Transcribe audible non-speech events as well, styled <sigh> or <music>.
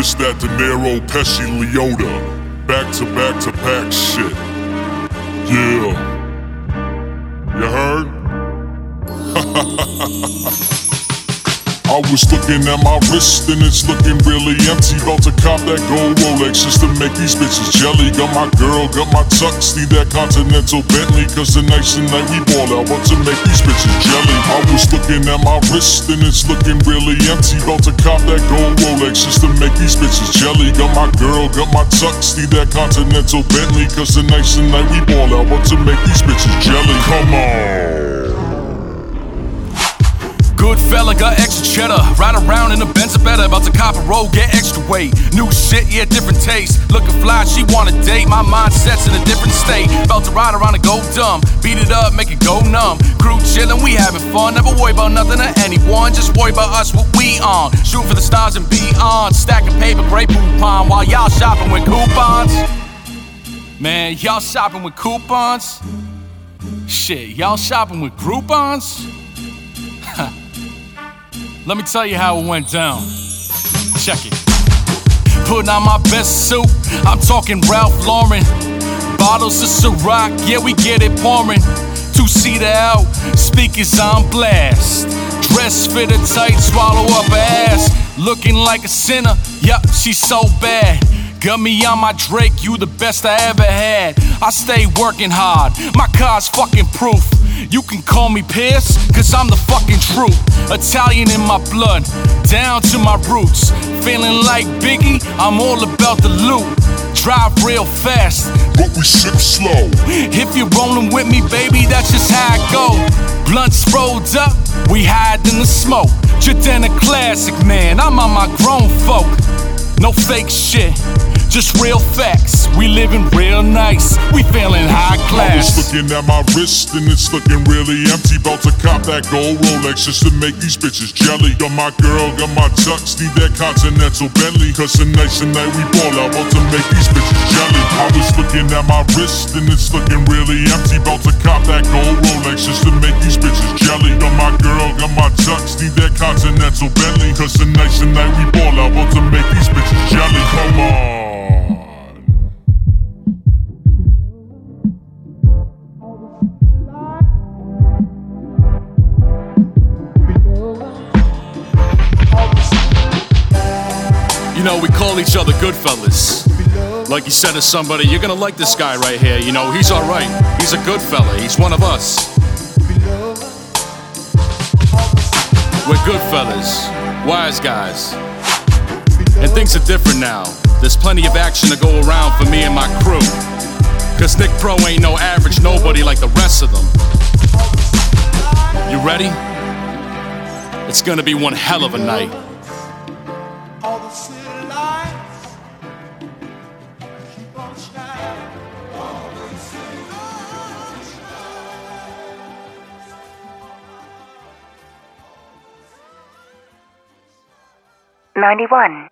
This that De Niro, Pesci, Liotta. Back to back to back shit. Yeah. You heard? <laughs> I was looking at my wrist and it's looking really empty. About to cop that gold Rolex just to make these bitches jelly. Got my girl, got my tux, need that Continental Bentley. Cause the night we ball out, want to make these bitches jelly. I was looking at my wrist and it's looking really empty. About to cop that gold Rolex just to make these bitches jelly. Got my girl, got my tux, need that Continental Bentley. Cause the night we ball out, want to make these bitches jelly. Come on. Good fella, got extra cheddar. Ride around in the Benz a better. About to cop a roll, get extra weight. New shit, yeah, different taste. Looking fly, she wanna date. My mindset's in a different state. About to ride around and go dumb. Beat it up, make it go numb. Crew chillin', we having fun. Never worry about nothing or anyone. Just worry about us, what we on. Shoot for the stars and beyond. Stacking paper, great coupon. While y'all shopping with coupons. Man, y'all shopping with coupons? Shit, y'all shopping with Groupons? Let me tell you how it went down. Check it. Putting on my best suit, I'm talking Ralph Lauren. Bottles of Ciroc, yeah, we get it pouring. Two seater out, speakers on blast. Dress fitted tight, swallow up ass. Looking like a sinner, yup, she's so bad. Me on my Drake, you the best I ever had. I stay working hard, my car's fucking proof. You can call me Pierce, cause I'm the fucking truth. Italian in my blood, down to my roots. Feeling like Biggie, I'm all about the loot. Drive real fast, but we sip slow. If you're rolling with me, baby, that's just how I go. Blunts rolled up, we hide in the smoke. Jadena classic, man, I'm on my grown folk. No fake shit, just real facts. We living real nice, we feeling high class. I was looking at my wrist and it's looking really empty. About to cop that gold Rolex just to make these bitches jelly. Got my girl, got my tux, need that Continental Bentley. Cause tonight, tonight we ball out, want to make these bitches jelly. I was looking at my wrist and it's looking really empty. About to cop that gold Rolex just to make these bitches jelly. Got my girl, got my tux, need that Continental Bentley. Cause tonight, tonight we ball out, want to make these bitches jelly. Come on. You know, we call each other good fellas. Like you said to somebody, you're gonna like this guy right here. You know, he's alright. He's a good fella. He's one of us. We're good fellas, wise guys. And things are different now. There's plenty of action to go around for me and my crew. Cause Nick Pro ain't no average nobody like the rest of them. You ready? It's gonna be one hell of a night. Ninety-one.